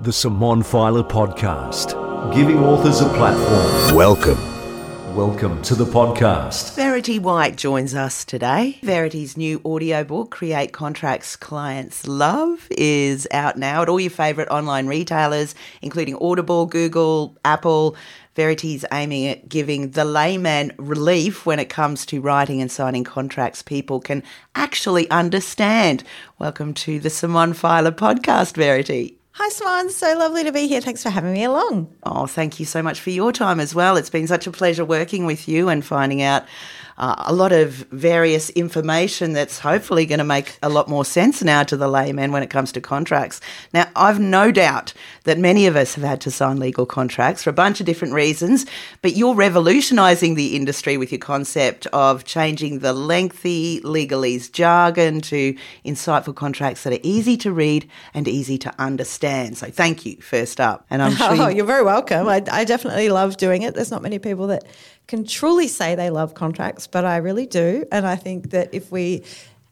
The Simone Feiler Podcast, giving authors a platform. Welcome. Welcome to the podcast. Verity White joins us today. Verity's new audiobook, Create Contracts Clients Love, is out now at all your favourite online retailers, including Audible, Google, Apple. Verity's aiming at giving the layman relief when it comes to writing and signing contracts people can actually understand. Welcome to the Simone Feiler podcast, Verity. Hi, Simone. So lovely to be here. Thanks for having me along. Oh, thank you so much for your time as well. It's been such a pleasure working with you and finding out uh, a lot of various information that's hopefully going to make a lot more sense now to the layman when it comes to contracts. Now, I've no doubt that many of us have had to sign legal contracts for a bunch of different reasons, but you're revolutionising the industry with your concept of changing the lengthy legalese jargon to insightful contracts that are easy to read and easy to understand. So, thank you, first up. And I'm sure oh, you- you're very welcome. I, I definitely love doing it. There's not many people that can truly say they love contracts, but I really do. And I think that if we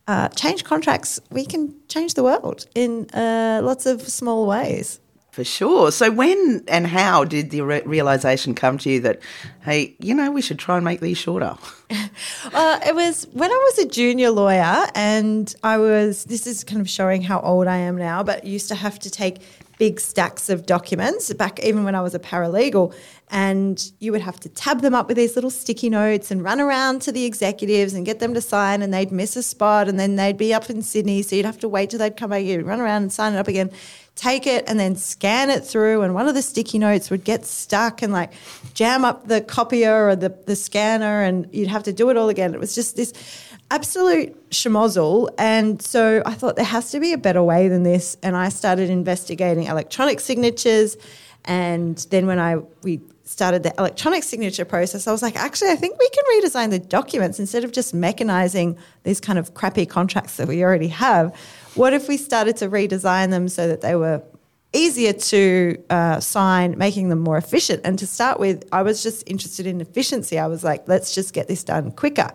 uh, change contracts, we can change the world in uh, lots of small ways. For sure. So, when and how did the re- realization come to you that, hey, you know, we should try and make these shorter? uh, it was when I was a junior lawyer, and I was, this is kind of showing how old I am now, but used to have to take big stacks of documents back even when I was a paralegal. And you would have to tab them up with these little sticky notes and run around to the executives and get them to sign, and they'd miss a spot, and then they'd be up in Sydney. So you'd have to wait till they'd come back, you'd run around and sign it up again, take it, and then scan it through. And one of the sticky notes would get stuck and like jam up the copier or the, the scanner, and you'd have to do it all again. It was just this absolute schmozzle. And so I thought there has to be a better way than this. And I started investigating electronic signatures. And then when I we started the electronic signature process, I was like, actually, I think we can redesign the documents instead of just mechanizing these kind of crappy contracts that we already have. What if we started to redesign them so that they were easier to uh, sign, making them more efficient? And to start with, I was just interested in efficiency. I was like, let's just get this done quicker.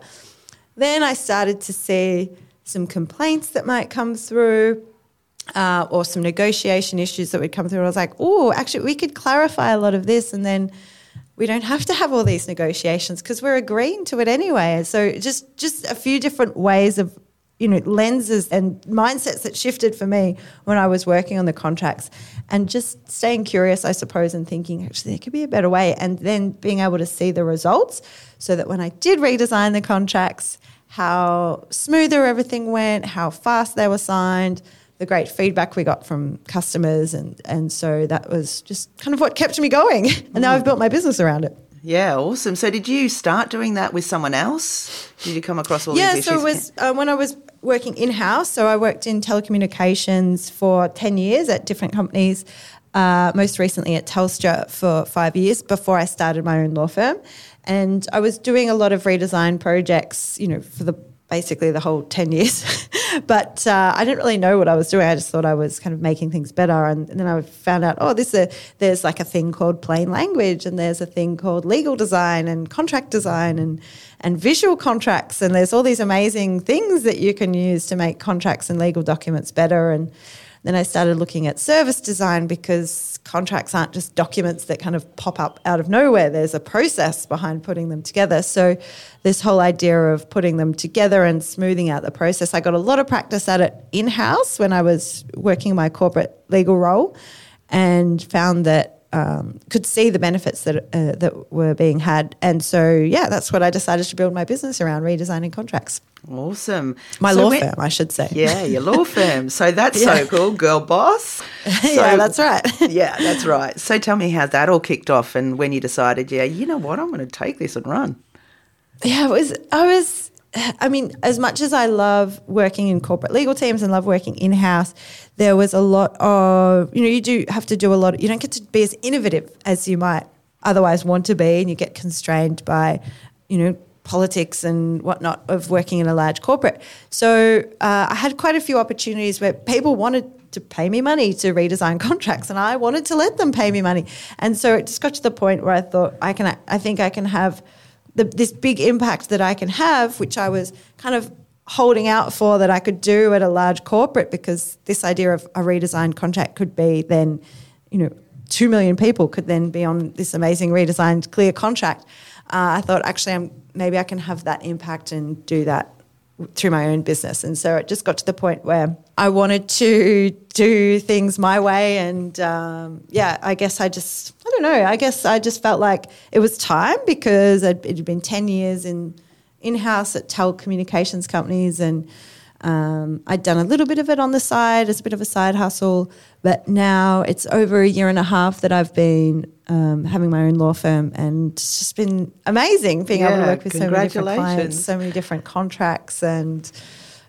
Then I started to see some complaints that might come through. Uh, or some negotiation issues that would come through. I was like, oh, actually, we could clarify a lot of this, and then we don't have to have all these negotiations because we're agreeing to it anyway. So just just a few different ways of you know lenses and mindsets that shifted for me when I was working on the contracts, and just staying curious, I suppose, and thinking actually there could be a better way, and then being able to see the results, so that when I did redesign the contracts how smoother everything went, how fast they were signed, the great feedback we got from customers. And, and so that was just kind of what kept me going. And now I've built my business around it. Yeah, awesome. So, did you start doing that with someone else? Did you come across all yeah, these issues? Yeah, so it was uh, when I was working in house. So, I worked in telecommunications for 10 years at different companies, uh, most recently at Telstra for five years before I started my own law firm. And I was doing a lot of redesign projects, you know, for the basically the whole 10 years. but uh, I didn't really know what I was doing. I just thought I was kind of making things better. And, and then I found out, oh, this a, there's like a thing called plain language, and there's a thing called legal design and contract design and, and visual contracts. And there's all these amazing things that you can use to make contracts and legal documents better. And then I started looking at service design because contracts aren't just documents that kind of pop up out of nowhere. There's a process behind putting them together. So, this whole idea of putting them together and smoothing out the process, I got a lot of practice at it in house when I was working my corporate legal role and found that um, could see the benefits that uh, that were being had, and so yeah, that's what I decided to build my business around redesigning contracts. Awesome, my so law when, firm, I should say. Yeah, your law firm. So that's yeah. so cool, girl boss. So, yeah, that's right. yeah, that's right. So tell me how that all kicked off, and when you decided, yeah, you know what, I'm going to take this and run. Yeah, it was. I was I mean, as much as I love working in corporate legal teams and love working in house, there was a lot of, you know, you do have to do a lot, of, you don't get to be as innovative as you might otherwise want to be, and you get constrained by, you know, politics and whatnot of working in a large corporate. So uh, I had quite a few opportunities where people wanted to pay me money to redesign contracts and I wanted to let them pay me money. And so it just got to the point where I thought I can I think I can have the, this big impact that I can have, which I was kind of holding out for that I could do at a large corporate because this idea of a redesigned contract could be then you know, two million people could then be on this amazing redesigned clear contract. Uh, I thought actually, I'm, maybe I can have that impact and do that through my own business. And so it just got to the point where I wanted to do things my way. And um, yeah, I guess I just, I don't know, I guess I just felt like it was time because it had been 10 years in in house at telecommunications companies and um, I'd done a little bit of it on the side as a bit of a side hustle, but now it's over a year and a half that I've been um, having my own law firm, and it's just been amazing being able to work with so many different clients, so many different contracts, and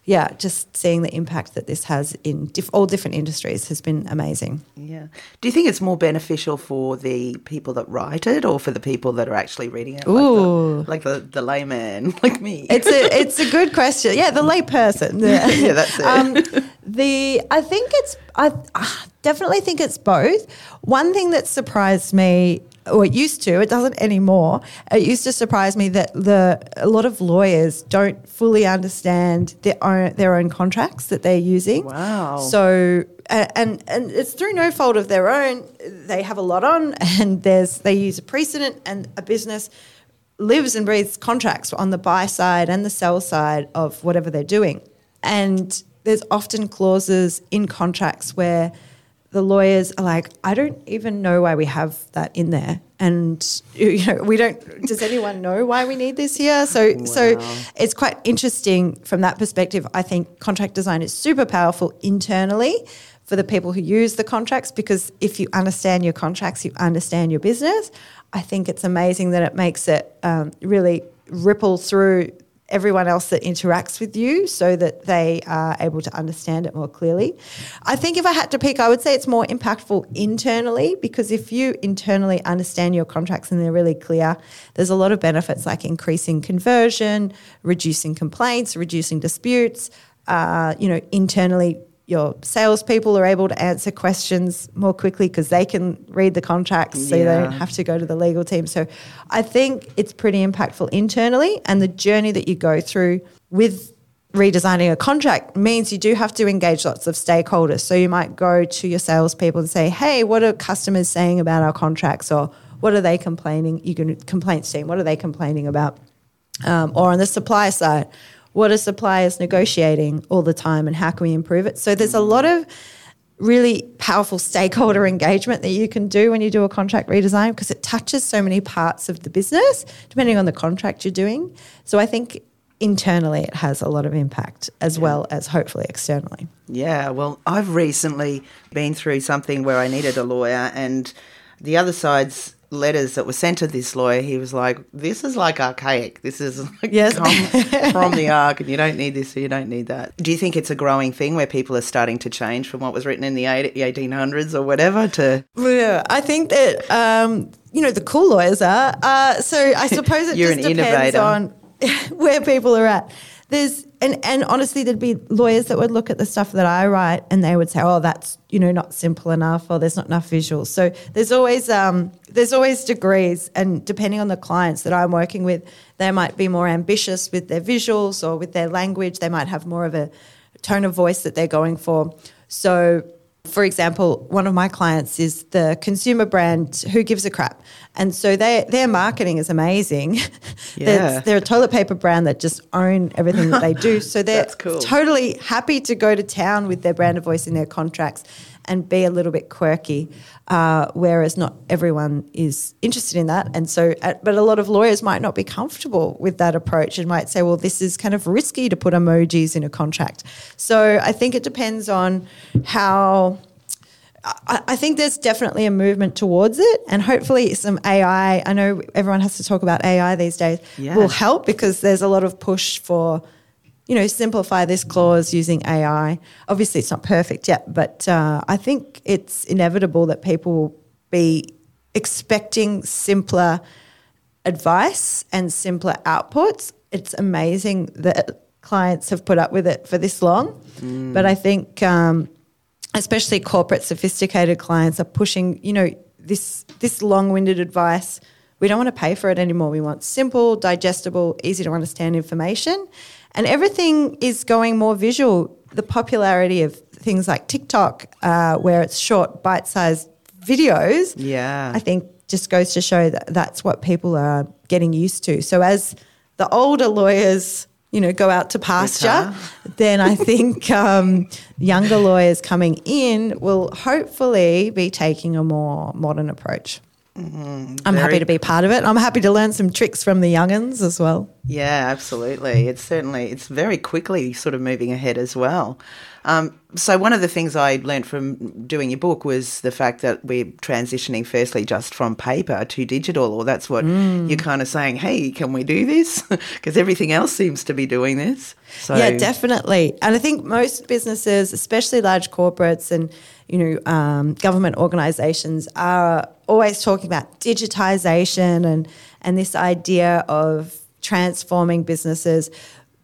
yeah, just seeing the impact that this has in diff- all different industries has been amazing. Yeah. Do you think it's more beneficial for the people that write it or for the people that are actually reading it? Ooh. Like the, like the, the layman, like me. It's a it's a good question. Yeah, the layperson. Yeah, yeah that's it. Um, the I think it's I, I definitely think it's both. One thing that surprised me or it used to, it doesn't anymore. It used to surprise me that the a lot of lawyers don't fully understand their own their own contracts that they're using. Wow. So and and it's through no fault of their own. They have a lot on, and there's they use a precedent, and a business lives and breathes contracts on the buy side and the sell side of whatever they're doing, and there's often clauses in contracts where the lawyers are like, I don't even know why we have that in there. And you know, we don't does anyone know why we need this here? So wow. so it's quite interesting from that perspective. I think contract design is super powerful internally for the people who use the contracts because if you understand your contracts, you understand your business. I think it's amazing that it makes it um, really ripple through everyone else that interacts with you so that they are able to understand it more clearly. I think if I had to pick, I would say it's more impactful internally because if you internally understand your contracts and they're really clear, there's a lot of benefits like increasing conversion, reducing complaints, reducing disputes. Uh, you know, internally your salespeople are able to answer questions more quickly because they can read the contracts so yeah. they don't have to go to the legal team. So I think it's pretty impactful internally. And the journey that you go through with redesigning a contract means you do have to engage lots of stakeholders. So you might go to your salespeople and say, hey, what are customers saying about our contracts? Or what are they complaining? You can complaints team, what are they complaining about? Um, or on the supply side, what are suppliers negotiating all the time and how can we improve it? So there's a lot of really powerful stakeholder engagement that you can do when you do a contract redesign because it touches so many parts of the business depending on the contract you're doing. So I think internally it has a lot of impact as yeah. well as hopefully externally. Yeah, well, I've recently been through something where I needed a lawyer and the other side's letters that were sent to this lawyer, he was like, "This is like archaic. This is like yes. from the ark, and you don't need this, or you don't need that." Do you think it's a growing thing where people are starting to change from what was written in the eighteen hundreds or whatever to? Yeah, I think that um, you know the cool lawyers are. Uh, so I suppose it just depends innovator. on where people are at. There's and and honestly, there'd be lawyers that would look at the stuff that I write and they would say, "Oh, that's you know not simple enough," or "There's not enough visuals." So there's always um, there's always degrees, and depending on the clients that I'm working with, they might be more ambitious with their visuals or with their language. They might have more of a tone of voice that they're going for. So for example, one of my clients is the consumer brand Who Gives a Crap. And so they, their marketing is amazing. Yeah. they're, they're, a toilet paper brand that just own everything that they do. So they're cool. totally happy to go to town with their brand of voice in their contracts and be a little bit quirky, uh, whereas not everyone is interested in that. And so, uh, but a lot of lawyers might not be comfortable with that approach and might say, well, this is kind of risky to put emojis in a contract. So I think it depends on how. I think there's definitely a movement towards it, and hopefully, some AI. I know everyone has to talk about AI these days. Yeah. Will help because there's a lot of push for you know, simplify this clause using AI. Obviously, it's not perfect yet, but uh, I think it's inevitable that people will be expecting simpler advice and simpler outputs. It's amazing that clients have put up with it for this long, mm. but I think, um, especially corporate, sophisticated clients are pushing. You know, this this long-winded advice. We don't want to pay for it anymore. We want simple, digestible, easy to understand information and everything is going more visual. The popularity of things like TikTok, uh, where it's short, bite sized videos, Yeah. I think just goes to show that that's what people are getting used to. So as the older lawyers, you know, go out to pasture, then I think um, younger lawyers coming in will hopefully be taking a more modern approach. I'm happy to be part of it. I'm happy to learn some tricks from the youngins as well. Yeah, absolutely. It's certainly it's very quickly sort of moving ahead as well. Um, so one of the things I learned from doing your book was the fact that we're transitioning firstly just from paper to digital, or that's what Mm. you're kind of saying. Hey, can we do this? Because everything else seems to be doing this. So Yeah, definitely. And I think most businesses, especially large corporates and you know um, government organisations, are always talking about digitization and and this idea of transforming businesses.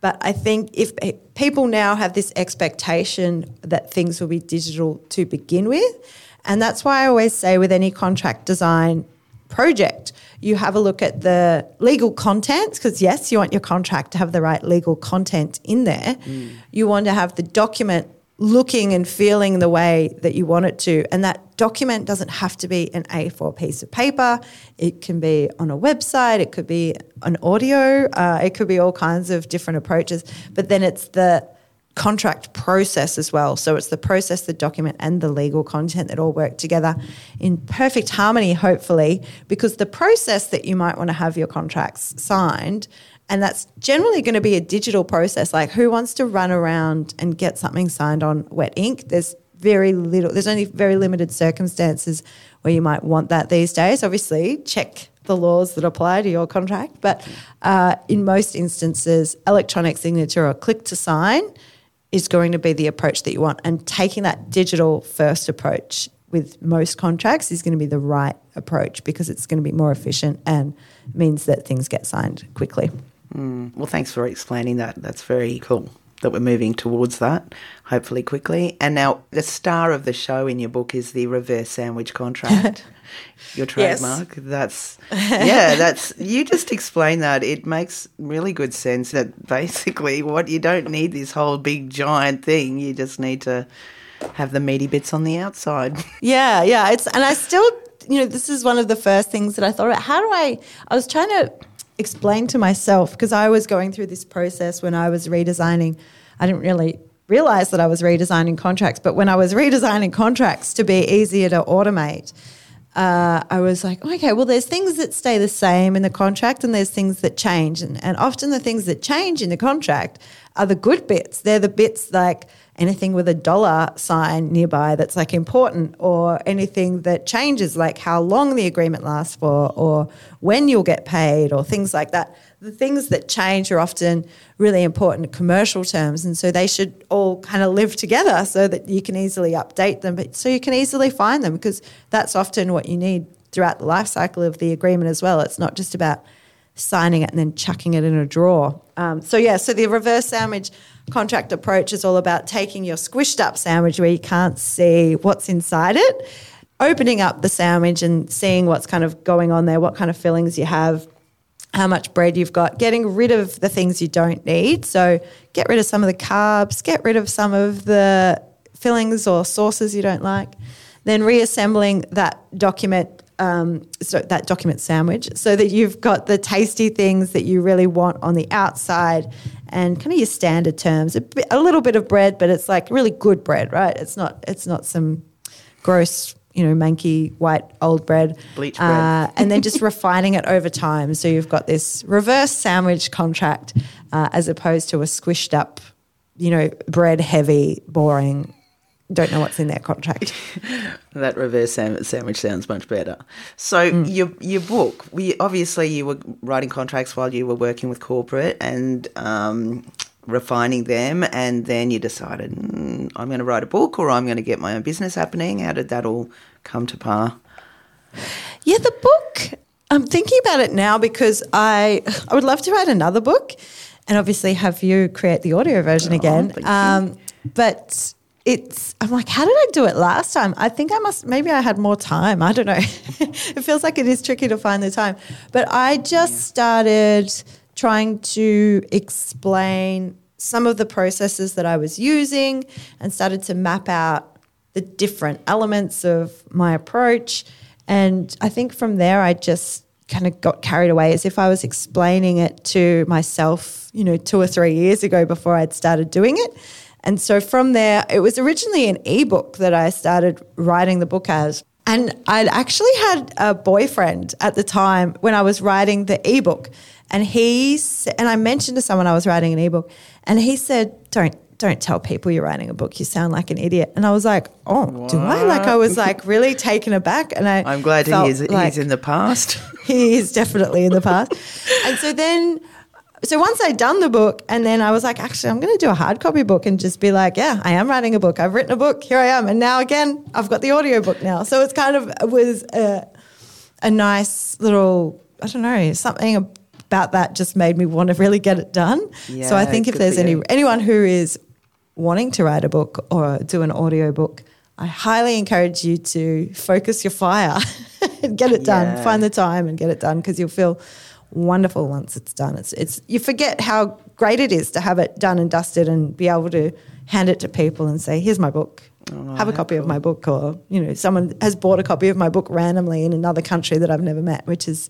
But I think if eh, people now have this expectation that things will be digital to begin with, and that's why I always say with any contract design project, you have a look at the legal content because yes, you want your contract to have the right legal content in there. Mm. You want to have the document looking and feeling the way that you want it to, and that document doesn't have to be an A4 piece of paper. It can be on a website. It could be an audio. Uh, it could be all kinds of different approaches. But then it's the contract process as well. So it's the process, the document, and the legal content that all work together in perfect harmony, hopefully, because the process that you might want to have your contracts signed. And that's generally going to be a digital process. Like, who wants to run around and get something signed on wet ink? There's very little, there's only very limited circumstances where you might want that these days. Obviously, check the laws that apply to your contract. But uh, in most instances, electronic signature or click to sign is going to be the approach that you want. And taking that digital first approach with most contracts is going to be the right approach because it's going to be more efficient and means that things get signed quickly. Mm. Well, thanks for explaining that. That's very cool that we're moving towards that, hopefully quickly. And now, the star of the show in your book is the reverse sandwich contract. your trademark. Yes. That's yeah. That's you just explain that. It makes really good sense that basically, what you don't need this whole big giant thing. You just need to have the meaty bits on the outside. Yeah, yeah. It's and I still, you know, this is one of the first things that I thought about. How do I? I was trying to explain to myself because I was going through this process when I was redesigning. I didn't really realize that I was redesigning contracts, but when I was redesigning contracts to be easier to automate, uh, I was like, okay, well, there's things that stay the same in the contract and there's things that change. And, and often the things that change in the contract are the good bits. They're the bits like anything with a dollar sign nearby that's like important, or anything that changes, like how long the agreement lasts for, or when you'll get paid, or things like that. The things that change are often really important commercial terms, and so they should all kind of live together so that you can easily update them, but so you can easily find them because that's often what you need throughout the life cycle of the agreement as well. It's not just about signing it and then chucking it in a drawer. Um, so yeah, so the reverse sandwich contract approach is all about taking your squished up sandwich where you can't see what's inside it, opening up the sandwich and seeing what's kind of going on there, what kind of fillings you have, how much bread you've got, getting rid of the things you don't need. So get rid of some of the carbs, get rid of some of the fillings or sauces you don't like, then reassembling that document. Um, so that document sandwich, so that you've got the tasty things that you really want on the outside, and kind of your standard terms. A, bit, a little bit of bread, but it's like really good bread, right? It's not. It's not some gross, you know, manky white old bread. Bleach bread. Uh, and then just refining it over time. So you've got this reverse sandwich contract uh, as opposed to a squished up, you know, bread heavy, boring. Don't know what's in their contract. That reverse sandwich sounds much better. So Mm. your your book, we obviously you were writing contracts while you were working with corporate and um, refining them, and then you decided mm, I'm going to write a book or I'm going to get my own business happening. How did that all come to par? Yeah, the book. I'm thinking about it now because I I would love to write another book, and obviously have you create the audio version again. Um, but it's I'm like, how did I do it last time? I think I must maybe I had more time. I don't know. it feels like it is tricky to find the time, but I just started trying to explain some of the processes that I was using and started to map out the different elements of my approach. And I think from there, I just kind of got carried away as if I was explaining it to myself, you know, two or three years ago before I'd started doing it. And so from there, it was originally an ebook that I started writing the book as. And I'd actually had a boyfriend at the time when I was writing the ebook. And he and I mentioned to someone I was writing an ebook, and he said, "Don't don't tell people you're writing a book. You sound like an idiot." And I was like, "Oh, what? do I?" Like I was like really taken aback, and I I'm glad he is like, he's in the past. he is definitely in the past. and so then so once I'd done the book, and then I was like, actually, I'm going to do a hard copy book and just be like, yeah, I am writing a book. I've written a book. Here I am. And now again, I've got the audio book now. So it's kind of it was a, a nice little, I don't know, something about that just made me want to really get it done. Yeah, so I think if there's any anyone who is wanting to write a book or do an audio book, I highly encourage you to focus your fire and get it done. Yeah. Find the time and get it done because you'll feel wonderful once it's done. It's it's you forget how great it is to have it done and dusted and be able to hand it to people and say, "Here's my book. Oh, have a copy cool. of my book." Or you know, someone has bought a copy of my book randomly in another country that I've never met, which is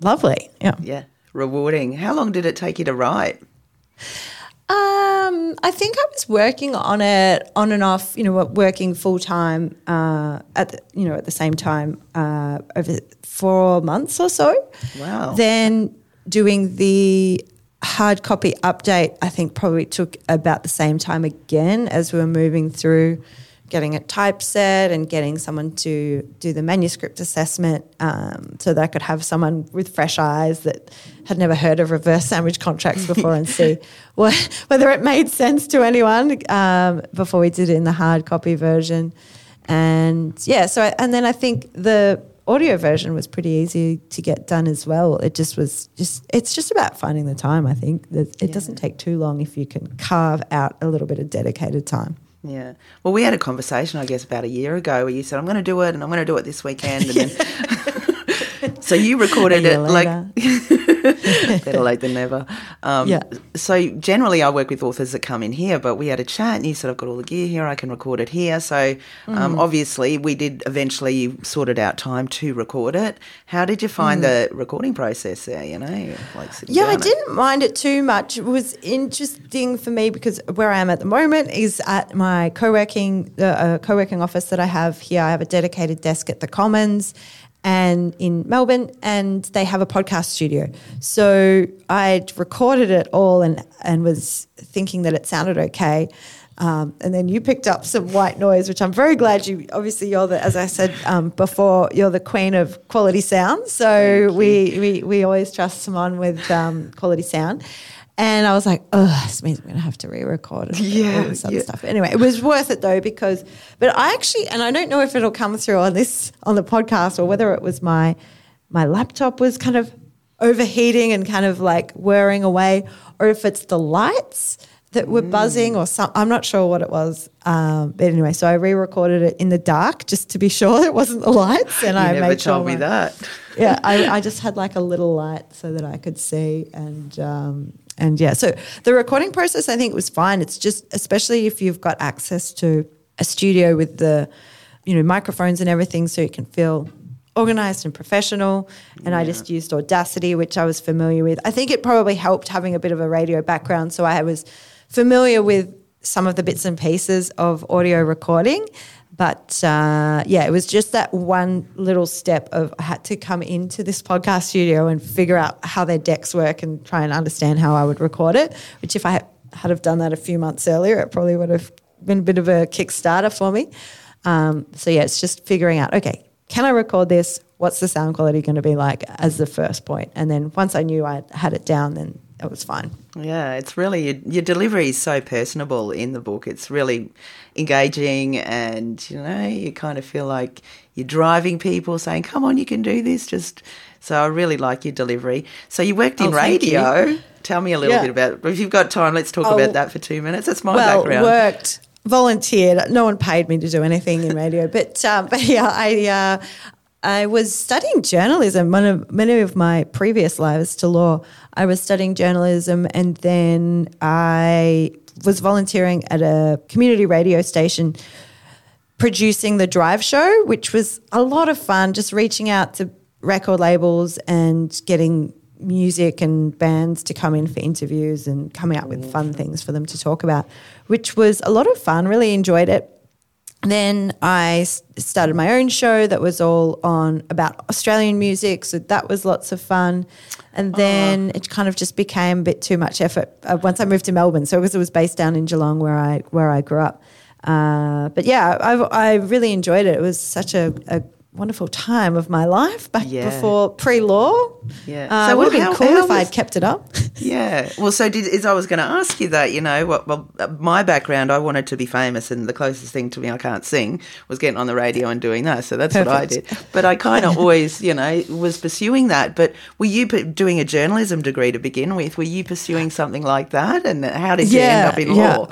lovely. Yeah, yeah, rewarding. How long did it take you to write? Um, I think I was working on it on and off. You know, working full time uh, at the, you know at the same time uh, over four months or so. Wow. Then doing the hard copy update, I think probably took about the same time again as we were moving through getting it typeset and getting someone to do the manuscript assessment um, so that I could have someone with fresh eyes that had never heard of reverse sandwich contracts before and see what, whether it made sense to anyone um, before we did it in the hard copy version. And yeah, so I, and then I think the audio version was pretty easy to get done as well. It just was just it's just about finding the time. I think it yeah. doesn't take too long if you can carve out a little bit of dedicated time. Yeah. Well, we had a conversation, I guess, about a year ago where you said, I'm going to do it and I'm going to do it this weekend. And then, so you recorded it like better late than never. Um, yeah. So generally, I work with authors that come in here, but we had a chat, and you said I've got all the gear here. I can record it here. So um, mm. obviously, we did eventually sorted out time to record it. How did you find mm. the recording process there? You know, like yeah, I didn't mind it too much. It was interesting for me because where I am at the moment is at my co-working uh, co-working office that I have here. I have a dedicated desk at the Commons and in Melbourne, and they have a podcast studio. So I recorded it all and and was thinking that it sounded okay. Um, and then you picked up some white noise, which I'm very glad you. Obviously, you're the, as I said um, before, you're the queen of quality sound. So we, we we always trust someone with um, quality sound. And I was like, oh, this means I'm going to have to re-record it. Yeah, all this other yeah. stuff. Anyway, it was worth it though because, but I actually, and I don't know if it'll come through on this on the podcast or whether it was my my laptop was kind of overheating and kind of like whirring away, or if it's the lights that were mm. buzzing or some. I'm not sure what it was. Um, but anyway, so I re-recorded it in the dark just to be sure it wasn't the lights, and you I never made told sure me my, that. yeah, I, I, just had like a little light so that I could see and. Um, and yeah, so the recording process I think was fine. It's just especially if you've got access to a studio with the you know microphones and everything, so you can feel organized and professional. And yeah. I just used Audacity, which I was familiar with. I think it probably helped having a bit of a radio background, so I was familiar with some of the bits and pieces of audio recording. But uh, yeah, it was just that one little step of I had to come into this podcast studio and figure out how their decks work and try and understand how I would record it. Which, if I had, have done that a few months earlier, it probably would have been a bit of a kickstarter for me. Um, so yeah, it's just figuring out okay, can I record this? What's the sound quality going to be like as the first point? And then once I knew I had it down, then it was fine. Yeah, it's really your, your, delivery is so personable in the book. It's really engaging, and you know, you kind of feel like you're driving people, saying, "Come on, you can do this." Just so I really like your delivery. So you worked in oh, radio. Tell me a little yeah. bit about. If you've got time, let's talk oh, about that for two minutes. That's my well, background. Worked volunteered. No one paid me to do anything in radio, but um, but yeah, I uh, I was studying journalism. One of many of my previous lives to law, I was studying journalism, and then I was volunteering at a community radio station producing the drive show, which was a lot of fun, just reaching out to record labels and getting music and bands to come in for interviews and coming up with fun mm. things for them to talk about, which was a lot of fun. Really enjoyed it. Then I started my own show that was all on about Australian music, so that was lots of fun. And then it kind of just became a bit too much effort uh, once I moved to Melbourne. So because it was based down in Geelong, where I where I grew up. Uh, but yeah, I, I really enjoyed it. It was such a, a wonderful time of my life back Yeah. before pre-law. Yeah. uh, So it would have been how- cool how if was- I'd kept it up. Yeah. Well, so did is I was going to ask you that. You know, what? Well, uh, my background, I wanted to be famous, and the closest thing to me, I can't sing, was getting on the radio and doing that. So that's what I did. But I kind of always, you know, was pursuing that. But were you doing a journalism degree to begin with? Were you pursuing something like that? And how did you end up in law?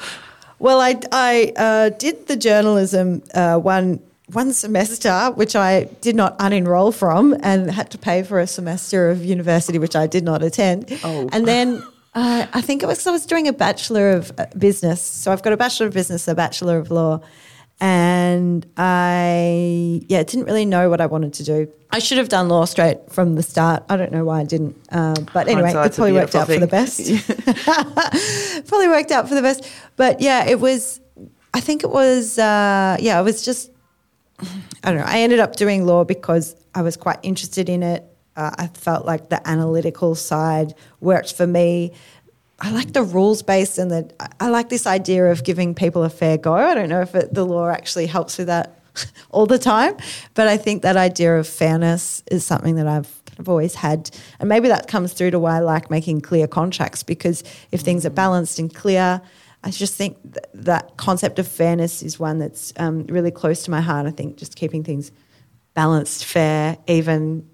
Well, I I uh, did the journalism uh, one one semester, which I did not unenroll from, and had to pay for a semester of university, which I did not attend. Oh. and then. Uh, I think it was I was doing a bachelor of uh, business, so I've got a bachelor of business, a bachelor of law, and I yeah didn't really know what I wanted to do. I should have done law straight from the start. I don't know why I didn't, uh, but anyway, Hindsight's it probably worked out for the best probably worked out for the best. But yeah, it was. I think it was. Uh, yeah, it was just. I don't know. I ended up doing law because I was quite interested in it. Uh, I felt like the analytical side worked for me. I like the rules based and the. I- like this idea of giving people a fair go. I don't know if it, the law actually helps with that all the time, but I think that idea of fairness is something that I've kind of always had, and maybe that comes through to why I like making clear contracts because if things are balanced and clear, I just think th- that concept of fairness is one that's um, really close to my heart. I think just keeping things balanced, fair, even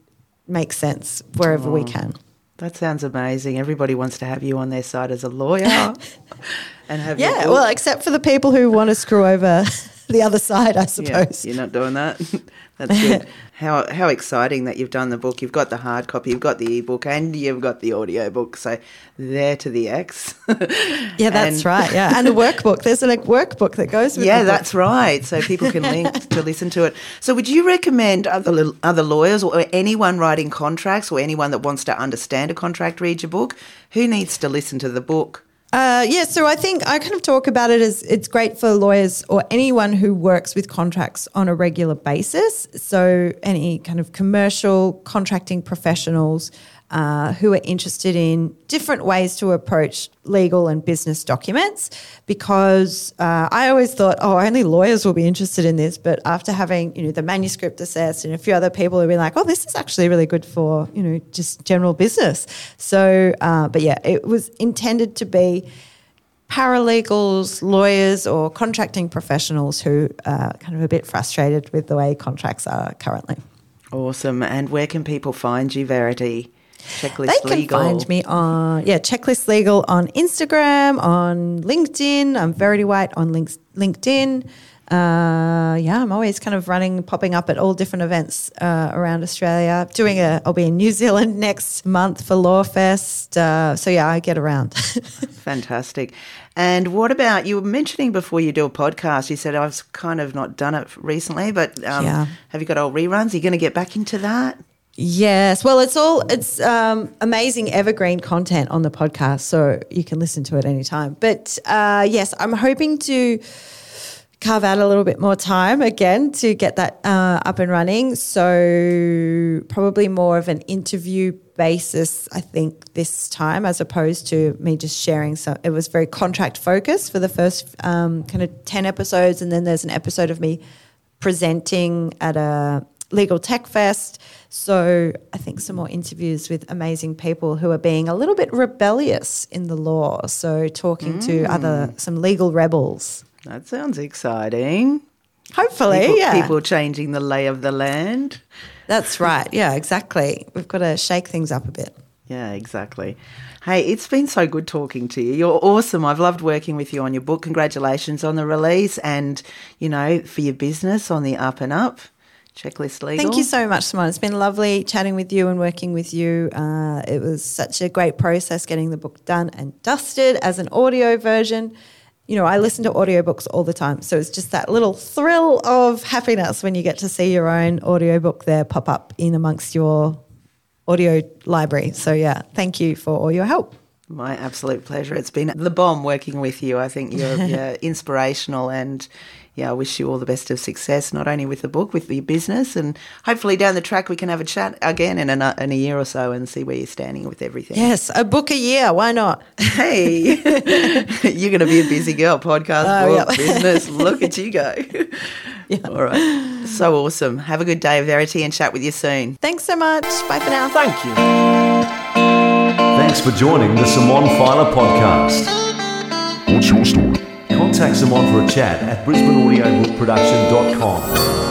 makes sense wherever we can. That sounds amazing. Everybody wants to have you on their side as a lawyer, and have Yeah, well, except for the people who want to screw over the other side, I Yeah, suppose. you're not doing that. That's good. how how exciting that you've done the book. You've got the hard copy, you've got the ebook, and you've got the audio book. So there to the X. Yeah, that's And- right. Yeah, and the workbook. There's a like, workbook that goes with. It. Yeah, that's right. So people can link to listen to it. So, would you recommend other other lawyers or anyone writing contracts or anyone that wants to understand a contract read your book? Who needs to listen to the book? Uh, yeah, so I think I kind of talk about it as it's great for lawyers or anyone who works with contracts on a regular basis. So, any kind of commercial contracting professionals uh, who are interested in different ways to approach legal and business documents. Because uh, I always thought, oh, only lawyers will be interested in this. But after having, you know, the manuscript assessed and a few other people have been like, oh, this is actually really good for, you know, just general business. So, uh, but yeah, it was intended to be paralegals, lawyers, or contracting professionals who are kind of a bit frustrated with the way contracts are currently. Awesome. And where can people find you, Verity? Checklist They can Legal. find me on yeah, Checklist Legal on Instagram, on LinkedIn. I'm Verity White on links, LinkedIn. Uh, yeah, I'm always kind of running, popping up at all different events uh, around Australia. Doing a, I'll be in New Zealand next month for Lawfest. Uh, so yeah, I get around. Fantastic. And what about you were mentioning before you do a podcast? You said I've kind of not done it recently, but um, Yeah. have you got old reruns? Are you going to get back into that? Yes, well, it's all it's um, amazing evergreen content on the podcast, so you can listen to it anytime. But uh, yes, I'm hoping to carve out a little bit more time again to get that uh, up and running. So probably more of an interview basis, I think, this time, as opposed to me just sharing. So it was very contract focused for the first um, kind of ten episodes, and then there's an episode of me presenting at a legal tech fest. So I think some more interviews with amazing people who are being a little bit rebellious in the law. So talking to mm. other some legal rebels. That sounds exciting. Hopefully, People, yeah. people changing the lay of the land. That's right. Yeah, exactly. We've got to shake things up a bit. Yeah, exactly. Hey, it's been so good talking to you. You're awesome. I've loved working with you on your book. Congratulations on the release and, you know, for your business on the up and up. Checklist Legal. Thank you so much, Simone. It's been lovely chatting with you and working with you. Uh, it was such a great process getting the book done and dusted as an audio version. you know, I listen to audiobooks all the time. So it's just that little thrill of happiness when you get to see your own audiobook there pop up in amongst your audio library. So yeah, thank you for all your help. My absolute pleasure. It's been the bomb working with you. I think you're, you're inspirational and yeah, I wish you all the best of success, not only with the book, with your business, and hopefully down the track we can have a chat again in a, in a year or so and see where you're standing with everything. Yes, a book a year. Why not? Hey, you're going to be a busy girl. Podcast, oh, book, business. Look at you go. Yeah. All right. So awesome. Have a good day, Verity, and chat with you soon. Thanks so much. Bye for now. Thank you. Thanks for joining the Simone Feiler podcast. What's your story? Contact Simone for a chat at brisbaneaudiobookproduction.com.